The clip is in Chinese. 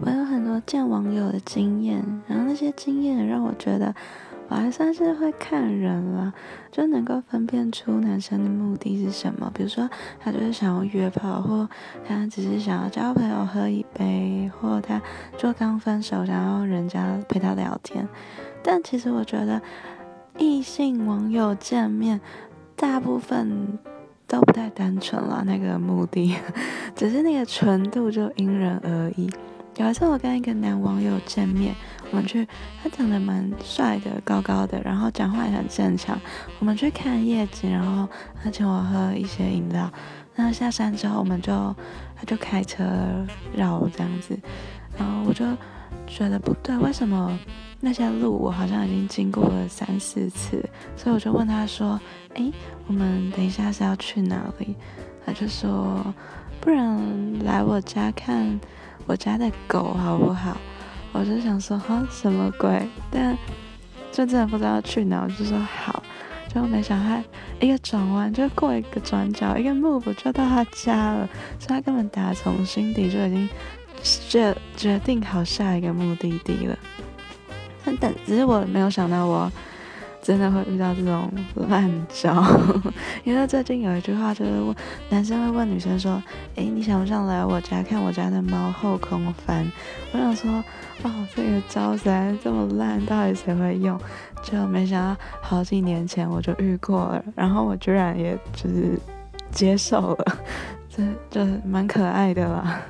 我有很多见网友的经验，然后那些经验让我觉得。我还算是会看人了，就能够分辨出男生的目的是什么。比如说，他就是想要约炮，或他只是想要交朋友喝一杯，或他就刚分手想要人家陪他聊天。但其实我觉得，异性网友见面，大部分都不太单纯了。那个目的，只是那个纯度就因人而异。有一次我跟一个男网友见面。我们去，他长得蛮帅的，高高的，然后讲话也很正常。我们去看夜景，然后他请我喝一些饮料。那下山之后，我们就他就开车绕这样子，然后我就觉得不对，为什么那些路我好像已经经过了三四次？所以我就问他说：“诶，我们等一下是要去哪里？”他就说：“不然来我家看我家的狗好不好？”我就想说哈什么鬼，但就真的不知道去哪，我就说好，就没想到一个转弯就过一个转角，一个 move 就到他家了，所以他根本打从心底就已经决决定好下一个目的地了。但但只是我没有想到我。真的会遇到这种烂招，因为最近有一句话就是问男生会问女生说：“诶，你想不想来我家看我家的猫后空翻？”我想说，哦，这个招实在这么烂，到底谁会用？就没想到好几年前我就遇过了，然后我居然也就是接受了，这就蛮可爱的啦。